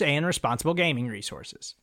and responsible gaming resources.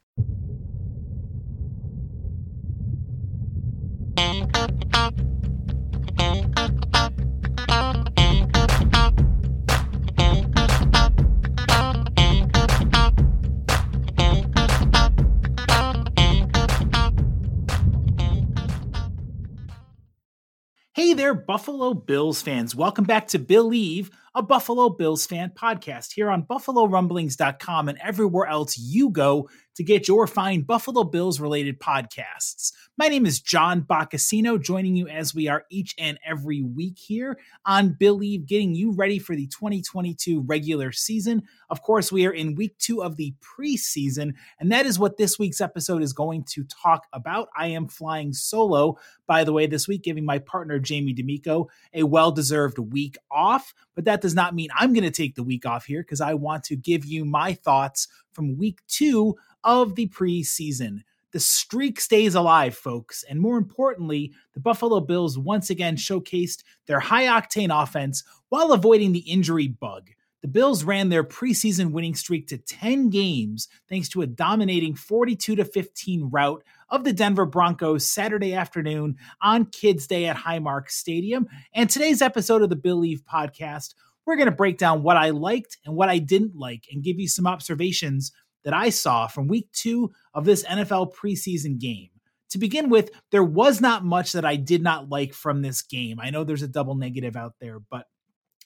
Hey there, Buffalo Bills fans. Welcome back to Billieve, a Buffalo Bills fan podcast here on BuffaloRumblings.com and everywhere else you go to get your fine Buffalo Bills related podcasts. My name is John Boccacino, joining you as we are each and every week here on Billieve, getting you ready for the 2022 regular season. Of course, we are in week two of the preseason, and that is what this week's episode is going to talk about. I am flying solo, by the way, this week, giving my partner Jamie D'Amico a well deserved week off, but that does not mean I'm going to take the week off here because I want to give you my thoughts from week two of the preseason. The streak stays alive, folks. And more importantly, the Buffalo Bills once again showcased their high octane offense while avoiding the injury bug. The Bills ran their preseason winning streak to 10 games thanks to a dominating 42 15 rout of the Denver Broncos Saturday afternoon on Kids Day at Highmark Stadium. And today's episode of the Billieve podcast, we're going to break down what I liked and what I didn't like and give you some observations that I saw from week two of this NFL preseason game. To begin with, there was not much that I did not like from this game. I know there's a double negative out there, but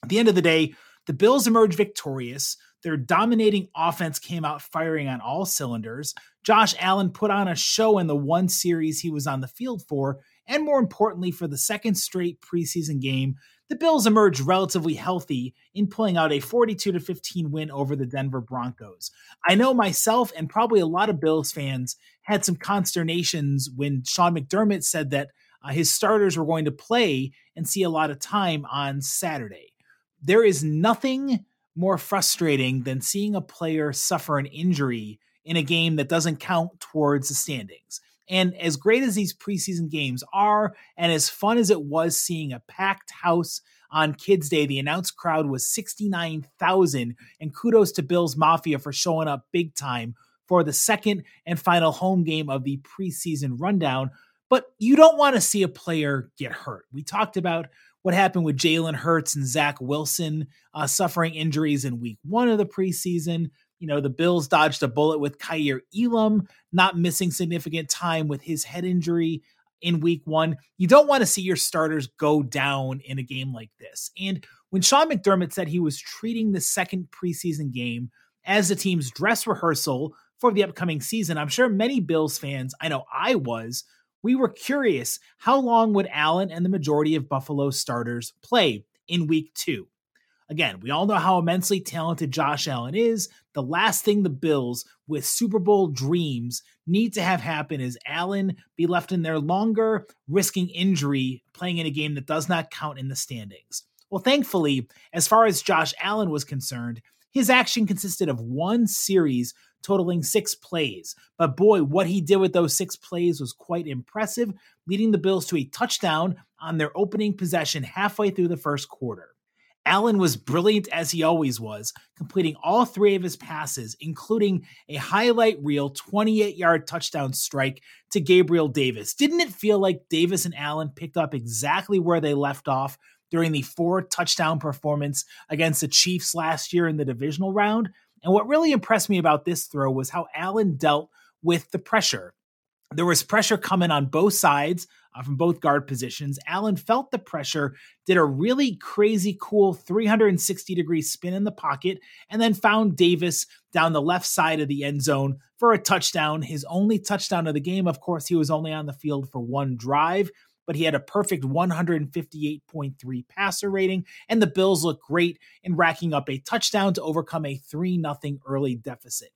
at the end of the day, the Bills emerged victorious. Their dominating offense came out firing on all cylinders. Josh Allen put on a show in the one series he was on the field for, and more importantly, for the second straight preseason game, the Bills emerged relatively healthy in pulling out a 42 to 15 win over the Denver Broncos. I know myself and probably a lot of Bills fans had some consternations when Sean McDermott said that uh, his starters were going to play and see a lot of time on Saturday. There is nothing more frustrating than seeing a player suffer an injury in a game that doesn't count towards the standings. And as great as these preseason games are, and as fun as it was seeing a packed house on Kids Day, the announced crowd was 69,000. And kudos to Bills Mafia for showing up big time for the second and final home game of the preseason rundown. But you don't want to see a player get hurt. We talked about what happened with Jalen Hurts and Zach Wilson uh, suffering injuries in week one of the preseason. You know, the Bills dodged a bullet with Kaiir Elam not missing significant time with his head injury in week one. You don't want to see your starters go down in a game like this. And when Sean McDermott said he was treating the second preseason game as the team's dress rehearsal for the upcoming season, I'm sure many Bills fans, I know I was, we were curious how long would Allen and the majority of Buffalo starters play in week two? Again, we all know how immensely talented Josh Allen is. The last thing the Bills with Super Bowl dreams need to have happen is Allen be left in there longer, risking injury, playing in a game that does not count in the standings. Well, thankfully, as far as Josh Allen was concerned, his action consisted of one series totaling six plays. But boy, what he did with those six plays was quite impressive, leading the Bills to a touchdown on their opening possession halfway through the first quarter. Allen was brilliant as he always was, completing all three of his passes, including a highlight reel 28 yard touchdown strike to Gabriel Davis. Didn't it feel like Davis and Allen picked up exactly where they left off during the four touchdown performance against the Chiefs last year in the divisional round. And what really impressed me about this throw was how Allen dealt with the pressure. There was pressure coming on both sides uh, from both guard positions. Allen felt the pressure, did a really crazy, cool 360 degree spin in the pocket, and then found Davis down the left side of the end zone for a touchdown. His only touchdown of the game. Of course, he was only on the field for one drive but he had a perfect 158.3 passer rating, and the Bills look great in racking up a touchdown to overcome a 3 0 early deficit.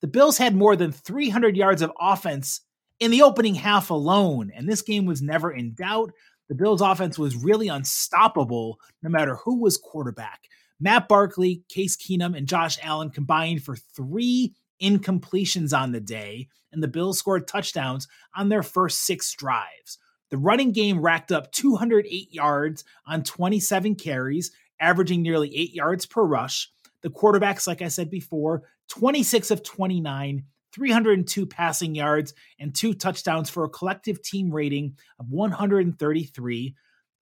The Bills had more than 300 yards of offense in the opening half alone, and this game was never in doubt. The Bills' offense was really unstoppable no matter who was quarterback. Matt Barkley, Case Keenum, and Josh Allen combined for three incompletions on the day, and the Bills scored touchdowns on their first six drives. The running game racked up 208 yards on 27 carries, averaging nearly eight yards per rush. The quarterbacks, like I said before, 26 of 29, 302 passing yards, and two touchdowns for a collective team rating of 133.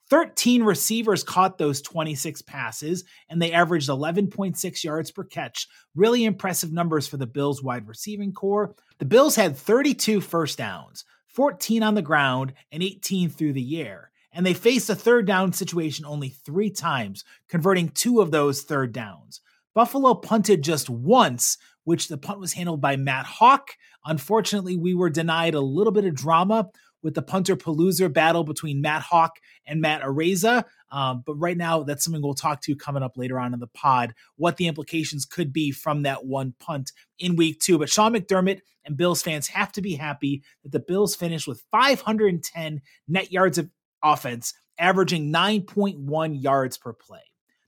13 receivers caught those 26 passes, and they averaged 11.6 yards per catch. Really impressive numbers for the Bills' wide receiving corps. The Bills had 32 first downs. 14 on the ground, and 18 through the air. And they faced a third down situation only three times, converting two of those third downs. Buffalo punted just once, which the punt was handled by Matt Haack. Unfortunately, we were denied a little bit of drama with the punter palooza battle between Matt Haack and Matt Araiza. Um, but right now, that's something we'll talk to coming up later on in the pod, what the implications could be from that one punt in week two. But Sean McDermott and Bills fans have to be happy that the Bills finished with 510 net yards of offense, averaging 9.1 yards per play.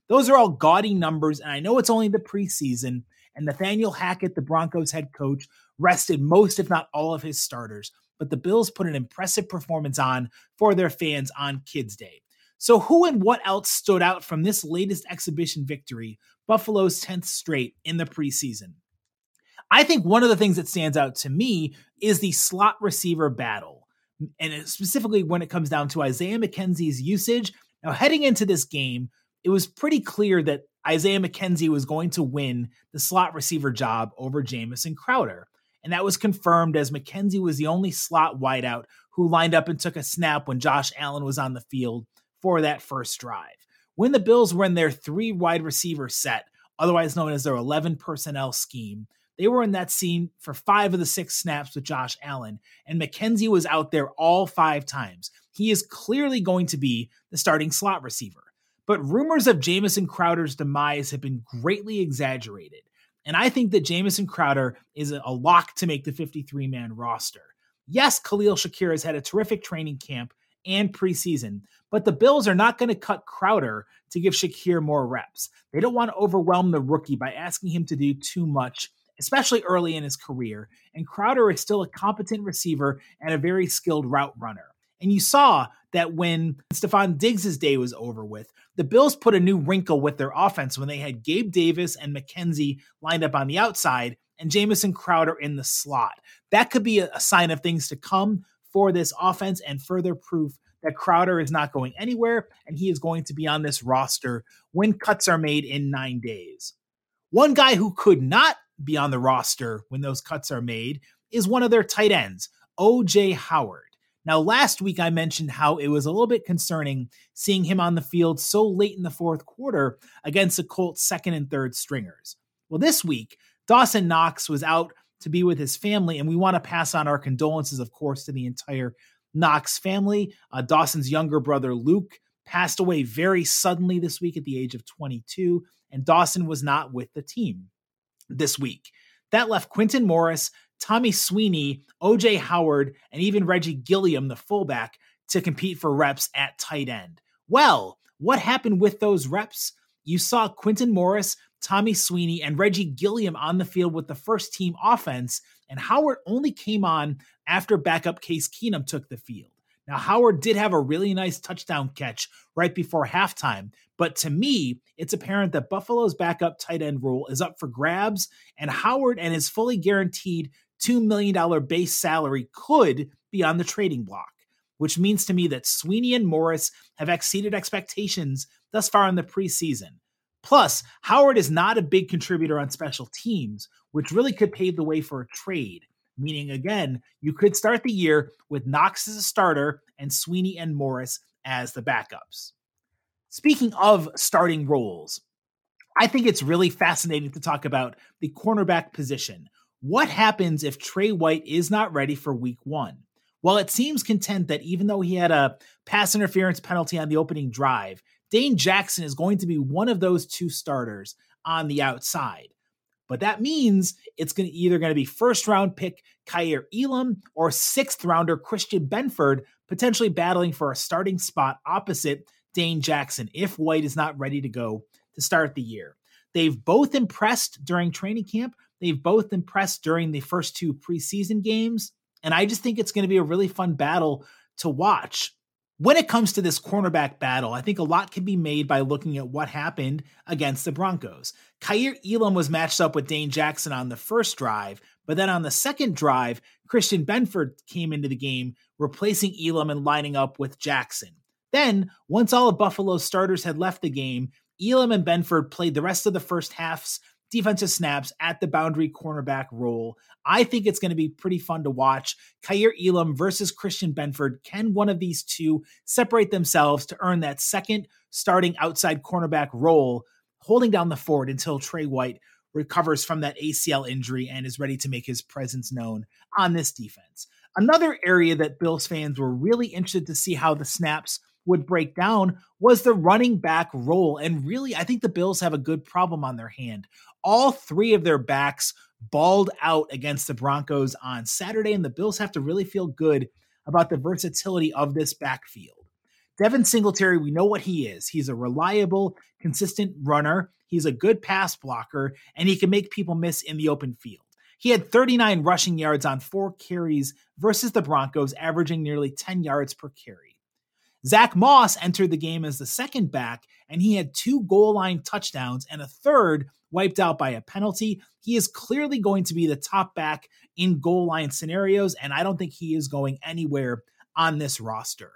Those are all gaudy numbers, and I know it's only the preseason, and Nathaniel Hackett, the Broncos head coach, rested most, if not all, of his starters. But the Bills put an impressive performance on for their fans on Kids Day. So, who and what else stood out from this latest exhibition victory, Buffalo's 10th straight in the preseason? I think one of the things that stands out to me is the slot receiver battle. And specifically when it comes down to Isaiah McKenzie's usage. Now, heading into this game, it was pretty clear that Isaiah McKenzie was going to win the slot receiver job over Jamison Crowder. And that was confirmed as McKenzie was the only slot wideout who lined up and took a snap when Josh Allen was on the field for that first drive. When the Bills were in their three wide receiver set, otherwise known as their 11 personnel scheme, they were in that scene for five of the six snaps with Josh Allen, and McKenzie was out there all five times. He is clearly going to be the starting slot receiver. But rumors of Jamison Crowder's demise have been greatly exaggerated. And I think that Jamison Crowder is a lock to make the 53 man roster. Yes, Khalil Shakir has had a terrific training camp, and preseason. But the Bills are not going to cut Crowder to give Shakir more reps. They don't want to overwhelm the rookie by asking him to do too much, especially early in his career. And Crowder is still a competent receiver and a very skilled route runner. And you saw that when Stefon Diggs' day was over with, the Bills put a new wrinkle with their offense when they had Gabe Davis and McKenzie lined up on the outside and Jamison Crowder in the slot. That could be a sign of things to come for this offense and further proof that Crowder is not going anywhere and he is going to be on this roster when cuts are made in nine days. One guy who could not be on the roster when those cuts are made is one of their tight ends, OJ Howard. Now, last week I mentioned how it was a little bit concerning seeing him on the field so late in the fourth quarter against the Colts' second and third stringers. Well, this week, Dawson Knox was out to be with his family. And we want to pass on our condolences, of course, to the entire Knox family. Uh, Dawson's younger brother, Luke, passed away very suddenly this week at the age of 22, and Dawson was not with the team this week. That left Quintin Morris, Tommy Sweeney, OJ Howard, and even Reggie Gilliam, the fullback, to compete for reps at tight end. Well, what happened with those reps? You saw Quintin Morris Tommy Sweeney, and Reggie Gilliam on the field with the first team offense. And Howard only came on after backup Case Keenum took the field. Now, Howard did have a really nice touchdown catch right before halftime, but to me, it's apparent that Buffalo's backup tight end role is up for grabs, and Howard and his fully guaranteed $2 million base salary could be on the trading block, which means to me that Sweeney and Morris have exceeded expectations thus far in the preseason. Plus, Howard is not a big contributor on special teams, which really could pave the way for a trade. Meaning, again, you could start the year with Knox as a starter and Sweeney and Morris as the backups. Speaking of starting roles, I think it's really fascinating to talk about the cornerback position. What happens if Trey White is not ready for week one? Well, it seems content that even though he had a pass interference penalty on the opening drive, Dane Jackson is going to be one of those two starters on the outside. But that means it's going to either going to be first round pick Kaiir Elam or sixth rounder Christian Benford potentially battling for a starting spot opposite Dane Jackson if White is not ready to go to start the year. They've both impressed during training camp. They've both impressed during the first two preseason games. And I just think it's going to be a really fun battle to watch. When it comes to this cornerback battle, I think a lot can be made by looking at what happened against the Broncos. Kaiir Elam was matched up with Dane Jackson on the first drive, but then on the second drive, Christian Benford came into the game, replacing Elam and lining up with Jackson. Then, once all of Buffalo's starters had left the game, Elam and Benford played the rest of the first half's defensive snaps at the boundary cornerback role. I think it's going to be pretty fun to watch. Kaiir Elam versus Christian Benford. Can one of these two separate themselves to earn that second starting outside cornerback role, holding down the fort until Trey White recovers from that ACL injury and is ready to make his presence known on this defense? Another area that Bills fans were really interested to see how the snaps would break down was the running back role. And really, I think the Bills have a good problem on their hand. All three of their backs balled out against the Broncos on Saturday, and the Bills have to really feel good about the versatility of this backfield. Devin Singletary, we know what he is. He's a reliable, consistent runner. He's a good pass blocker, and he can make people miss in the open field. He had 39 rushing yards on four carries versus the Broncos, averaging nearly 10 yards per carry. Zach Moss entered the game as the second back, and he had two goal line touchdowns and a third wiped out by a penalty. He is clearly going to be the top back in goal line scenarios, and I don't think he is going anywhere on this roster.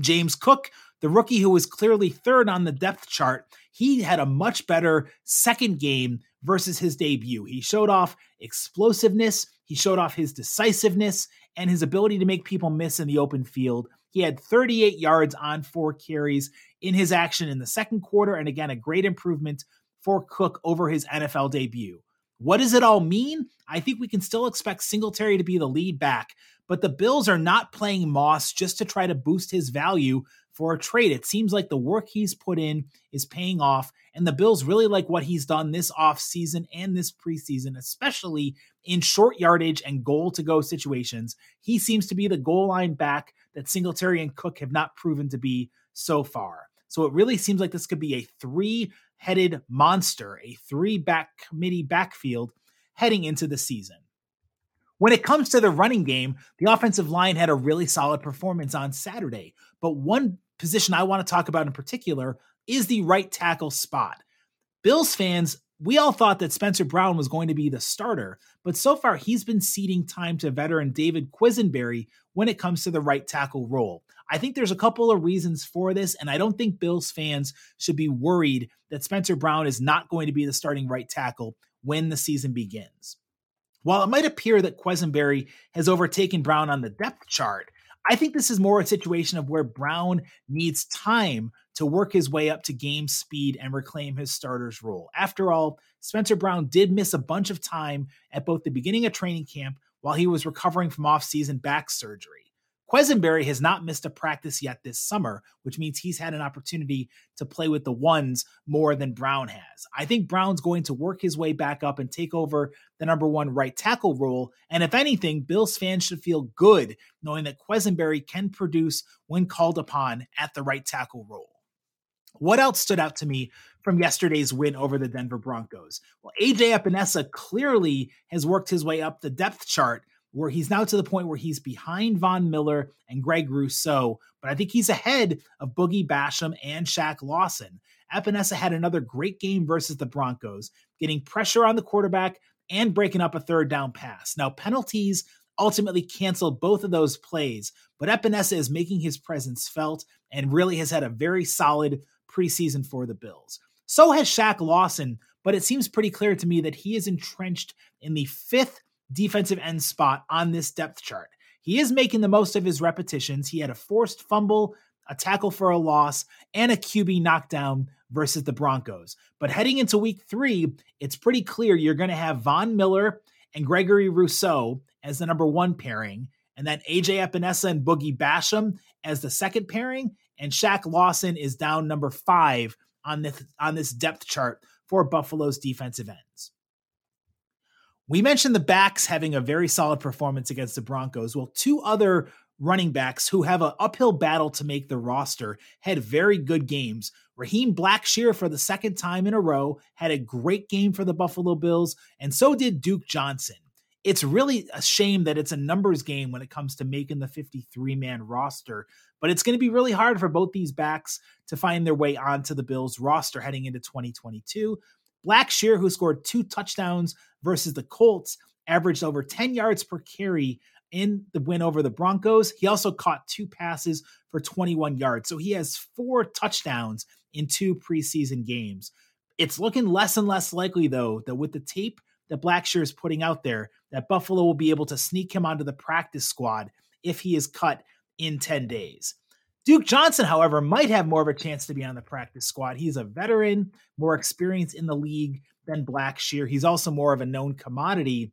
James Cook, the rookie who was clearly third on the depth chart, he had a much better second game versus his debut. He showed off explosiveness, he showed off his decisiveness, and his ability to make people miss in the open field. He had 38 yards on four carries in his action in the second quarter, and again, a great improvement for Cook over his NFL debut. What does it all mean? I think we can still expect Singletary to be the lead back, but the Bills are not playing Moss just to try to boost his value for a trade. It seems like the work he's put in is paying off, and the Bills really like what he's done this offseason and this preseason, especially in short yardage and goal to go situations. He seems to be the goal line back that Singletary and Cook have not proven to be so far. So it really seems like this could be a three headed monster, a three back committee backfield heading into the season. When it comes to the running game, the offensive line had a really solid performance on Saturday. But one position I want to talk about in particular is the right tackle spot. Bills fans, we all thought that Spencer Brown was going to be the starter, but so far he's been ceding time to veteran David Quessenberry when it comes to the right tackle role. I think there's a couple of reasons for this, and I don't think Bills fans should be worried that Spencer Brown is not going to be the starting right tackle when the season begins. While it might appear that Quessenberry has overtaken Brown on the depth chart, I think this is more a situation of where Brown needs time to work his way up to game speed and reclaim his starter's role. After all, Spencer Brown did miss a bunch of time at both the beginning of training camp while he was recovering from off-season back surgery. Quessenberry has not missed a practice yet this summer, which means he's had an opportunity to play with the ones more than Brown has. I think Brown's going to work his way back up and take over the number one right tackle role. And if anything, Bills fans should feel good knowing that Quessenberry can produce when called upon at the right tackle role. What else stood out to me from yesterday's win over the Denver Broncos? Well, AJ Epenesa clearly has worked his way up the depth chart where he's now to the point where he's behind Von Miller and Greg Rousseau, but I think he's ahead of Boogie Basham and Shaq Lawson. Epenesa had another great game versus the Broncos, getting pressure on the quarterback and breaking up a third down pass. Now, penalties ultimately canceled both of those plays, but Epenesa is making his presence felt and really has had a very solid preseason for the Bills. So has Shaq Lawson, but it seems pretty clear to me that he is entrenched in the fifth defensive end spot on this depth chart. He is making the most of his repetitions. He had a forced fumble, a tackle for a loss, and a QB knockdown versus the Broncos. But heading into week three, it's pretty clear you're going to have Von Miller and Gregory Rousseau as the number one pairing, and then AJ Epenesa and Boogie Basham as the second pairing, and Shaq Lawson is down number five on this on this depth chart for Buffalo's defensive ends. We mentioned the backs having a very solid performance against the Broncos. Well, two other running backs who have an uphill battle to make the roster had very good games. Raheem Blackshear, for the second time in a row, had a great game for the Buffalo Bills, and so did Duke Johnson. It's really a shame that it's a numbers game when it comes to making the 53 man roster, but it's going to be really hard for both these backs to find their way onto the Bills roster heading into 2022. Blackshear, who scored two touchdowns versus the Colts, averaged over 10 yards per carry in the win over the Broncos. He also caught two passes for 21 yards. So he has four touchdowns in two preseason games. It's looking less and less likely, though, that with the tape that Blackshear is putting out there, that Buffalo will be able to sneak him onto the practice squad if he is cut in 10 days. Duke Johnson, however, might have more of a chance to be on the practice squad. He's a veteran, more experience in the league than Blackshear. He's also more of a known commodity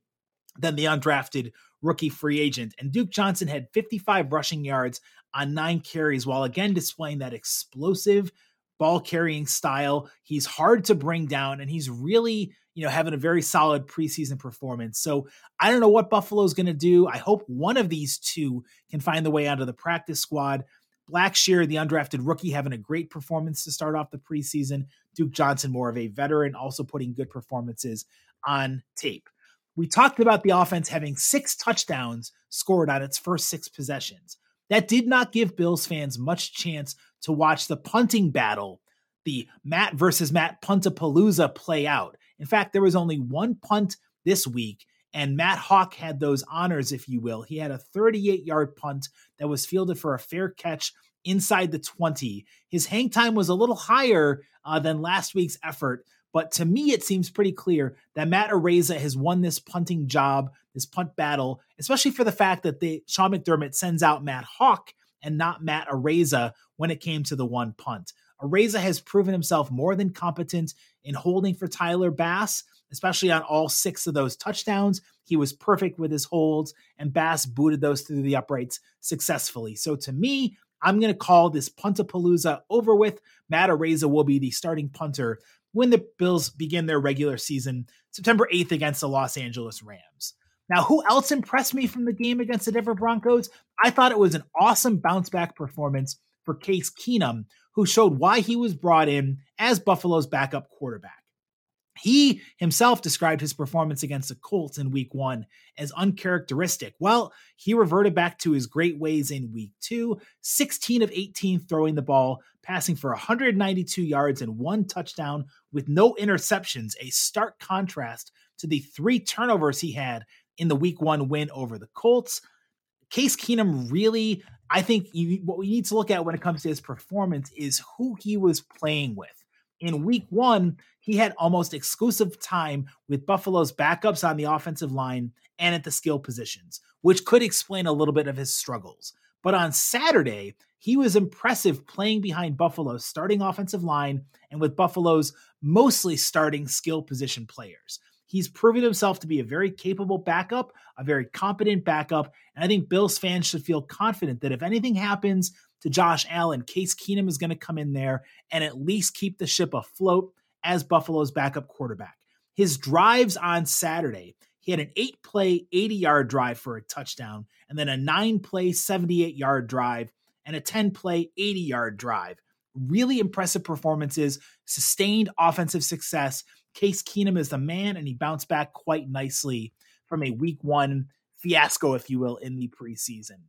than the undrafted rookie free agent. And Duke Johnson had 55 rushing yards on nine carries while again displaying that explosive ball carrying style. He's hard to bring down and he's really, you know, having a very solid preseason performance. So I don't know what Buffalo's going to do. I hope one of these two can find the way onto the practice squad. Blackshear, the undrafted rookie, having a great performance to start off the preseason. Duke Johnson, more of a veteran, also putting good performances on tape. We talked about the offense having six touchdowns scored on its first six possessions. That did not give Bills fans much chance to watch the punting battle, the Matt versus Matt Puntapalooza play out. In fact, there was only one punt this week, and Matt Haack had those honors, if you will. He had a 38 yard punt that was fielded for a fair catch inside the 20. His hang time was a little higher uh, than last week's effort, but to me, it seems pretty clear that Matt Araiza has won this punting job, this punt battle, especially for the fact that the Sean McDermott sends out Matt Haack and not Matt Araiza when it came to the one punt. Araiza has proven himself more than competent in holding for Tyler Bass, especially on all six of those touchdowns. He was perfect with his holds, and Bass booted those through the uprights successfully. So to me, I'm going to call this Puntapalooza over with. Matt Araiza will be the starting punter when the Bills begin their regular season September 8th against the Los Angeles Rams. Now, who else impressed me from the game against the Denver Broncos? I thought it was an awesome bounce back performance for Case Keenum, who showed why he was brought in as Buffalo's backup quarterback. He himself described his performance against the Colts in week one as uncharacteristic. Well, he reverted back to his great ways in week two, 16 of 18 throwing the ball, passing for 192 yards and one touchdown with no interceptions, a stark contrast to the three turnovers he had in the week one win over the Colts. Case Keenum really, I think you, what we need to look at when it comes to his performance is who he was playing with. In week one, he had almost exclusive time with Buffalo's backups on the offensive line and at the skill positions, which could explain a little bit of his struggles. But on Saturday, he was impressive playing behind Buffalo's starting offensive line and with Buffalo's mostly starting skill position players. He's proven himself to be a very capable backup, a very competent backup. And I think Bills fans should feel confident that if anything happens to Josh Allen, Case Keenum is going to come in there and at least keep the ship afloat as Buffalo's backup quarterback. His drives on Saturday, he had an eight play, 80 yard drive for a touchdown, and then a nine play, 78 yard drive, and a 10 play, 80 yard drive. Really impressive performances, sustained offensive success. Case Keenum is the man, and he bounced back quite nicely from a week one fiasco, if you will, in the preseason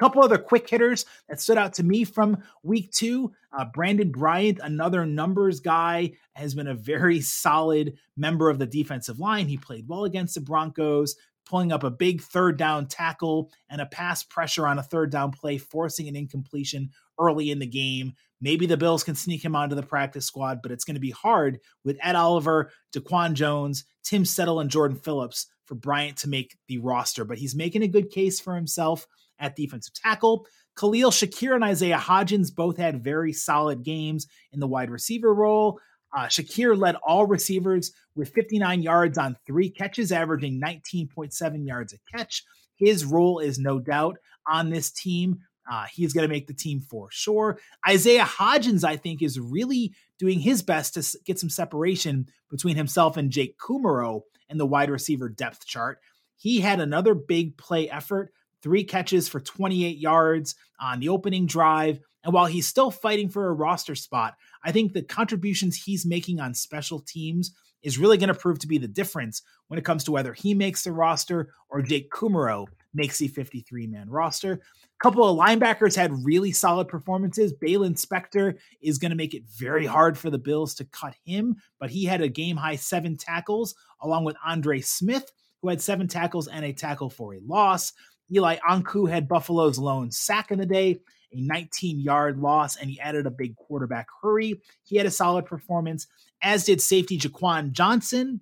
couple other quick hitters that stood out to me from week two. Uh, Brandin Bryant, another numbers guy, has been a very solid member of the defensive line. He played well against the Broncos, pulling up a big third down tackle and a pass pressure on a third down play, forcing an incompletion early in the game. Maybe the Bills can sneak him onto the practice squad, but it's going to be hard with Ed Oliver, Daquan Jones, Tim Settle, and Jordan Phillips for Bryant to make the roster. But he's making a good case for himself at defensive tackle. Khalil Shakir and Isaiah Hodgins both had very solid games in the wide receiver role. Uh, Shakir led all receivers with 59 yards on three catches, averaging 19.7 yards a catch. His role is no doubt on this team. Uh, he's going to make the team for sure. Isaiah Hodgins, I think, is really doing his best to get some separation between himself and Jake Kumerow in the wide receiver depth chart. He had another big play effort, three catches for 28 yards on the opening drive. And while he's still fighting for a roster spot, I think the contributions he's making on special teams is really going to prove to be the difference when it comes to whether he makes the roster or Jake Kumerow makes the 53 man roster. A couple of linebackers had really solid performances. Baylon Spector is going to make it very hard for the Bills to cut him, but he had a game high seven tackles, along with Andre Smith, who had seven tackles and a tackle for a loss. Eli Ankou had Buffalo's lone sack in the day, a 19 yard loss, and he added a big quarterback hurry. He had a solid performance, as did safety Jaquan Johnson,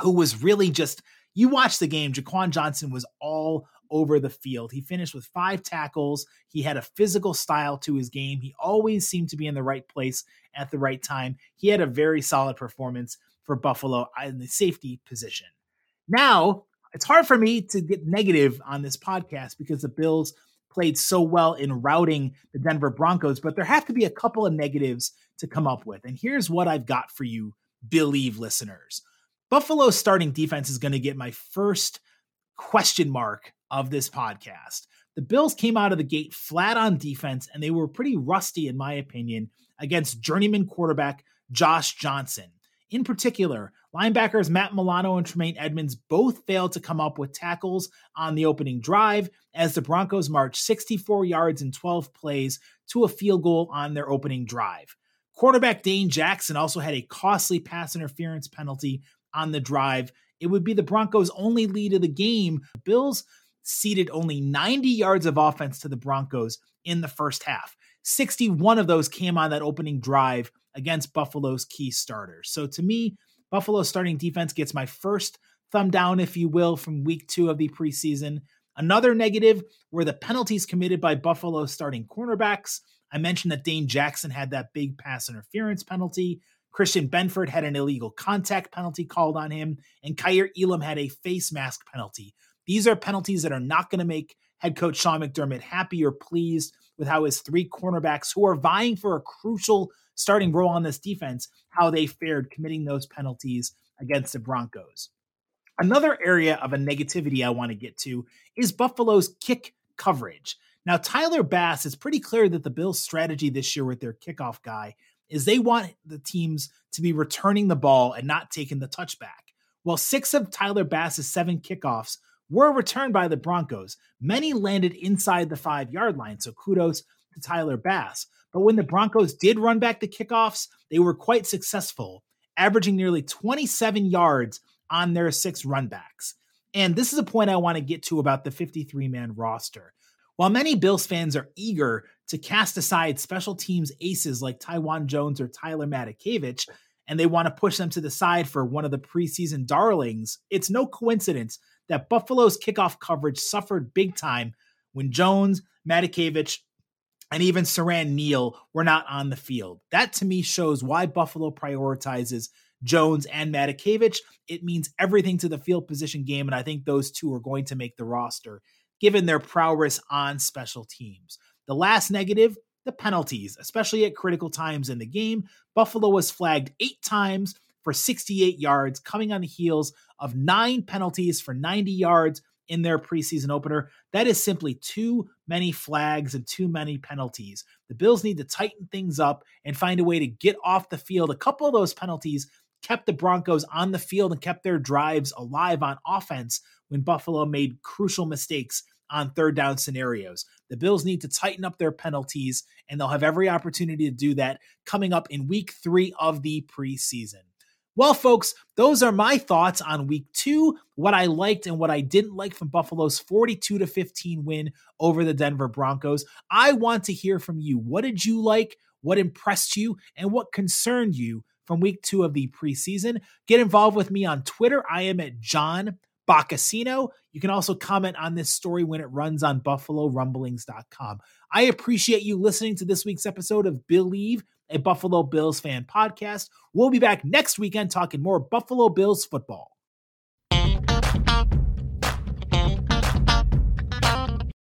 who was really just, you watch the game, Jaquan Johnson was all over the field. He finished with five tackles. He had a physical style to his game. He always seemed to be in the right place at the right time. He had a very solid performance for Buffalo in the safety position. Now, it's hard for me to get negative on this podcast because the Bills played so well in routing the Denver Broncos, but there have to be a couple of negatives to come up with. And here's what I've got for you, Billieve listeners. Buffalo's starting defense is going to get my first question mark of this podcast. The Bills came out of the gate flat on defense, and they were pretty rusty, in my opinion, against journeyman quarterback Josh Johnson. In particular, linebackers Matt Milano and Tremaine Edmunds both failed to come up with tackles on the opening drive as the Broncos marched 64 yards in 12 plays to a field goal on their opening drive. Quarterback Dane Jackson also had a costly pass interference penalty on the drive. It would be the Broncos' only lead of the game. Bills ceded only 90 yards of offense to the Broncos in the first half. 61 of those came on that opening drive against Buffalo's key starters. So to me, Buffalo's starting defense gets my first thumb down, if you will, from week two of the preseason. Another negative were the penalties committed by Buffalo's starting cornerbacks. I mentioned that Dane Jackson had that big pass interference penalty. Christian Benford had an illegal contact penalty called on him, and Kaiir Elam had a face mask penalty. These are penalties that are not going to make head coach Sean McDermott happy or pleased with how his three cornerbacks, who are vying for a crucial starting role on this defense, how they fared committing those penalties against the Broncos. Another area of a negativity I want to get to is Buffalo's kick coverage. Now, Tyler Bass, it's pretty clear that the Bills' strategy this year with their kickoff guy is they want the teams to be returning the ball and not taking the touchback. Well, six of Tyler Bass's seven kickoffs were returned by the Broncos. Many landed inside the five yard line, so kudos to Tyler Bass. But when the Broncos did run back the kickoffs, they were quite successful, averaging nearly 27 yards on their six runbacks. And this is a point I want to get to about the 53 man roster. While many Bills fans are eager to cast aside special teams aces like Taiwan Jones or Tyler Matakevich, and they want to push them to the side for one of the preseason darlings, it's no coincidence that Buffalo's kickoff coverage suffered big time when Jones, Matakevich, and even Siran Neal were not on the field. That to me shows why Buffalo prioritizes Jones and Matakevich. It means everything to the field position game, and I think those two are going to make the roster given their prowess on special teams. The last negative, the penalties, especially at critical times in the game. Buffalo was flagged eight times for 68 yards, coming on the heels of nine penalties for 90 yards in their preseason opener. That is simply too many flags and too many penalties. The Bills need to tighten things up and find a way to get off the field. A couple of those penalties kept the Broncos on the field and kept their drives alive on offense when Buffalo made crucial mistakes on third down scenarios. The Bills need to tighten up their penalties, and they'll have every opportunity to do that coming up in week three of the preseason. Well, folks, those are my thoughts on week two, what I liked and what I didn't like from Buffalo's 42 to 15 win over the Denver Broncos. I want to hear from you. What did you like? what impressed you, and what concerned you from week two of the preseason. Get involved with me on Twitter. I am at John Boccacino. You can also comment on this story when it runs on BuffaloRumblings.com. I appreciate you listening to this week's episode of Billieve, a Buffalo Bills fan podcast. We'll be back next weekend talking more Buffalo Bills football.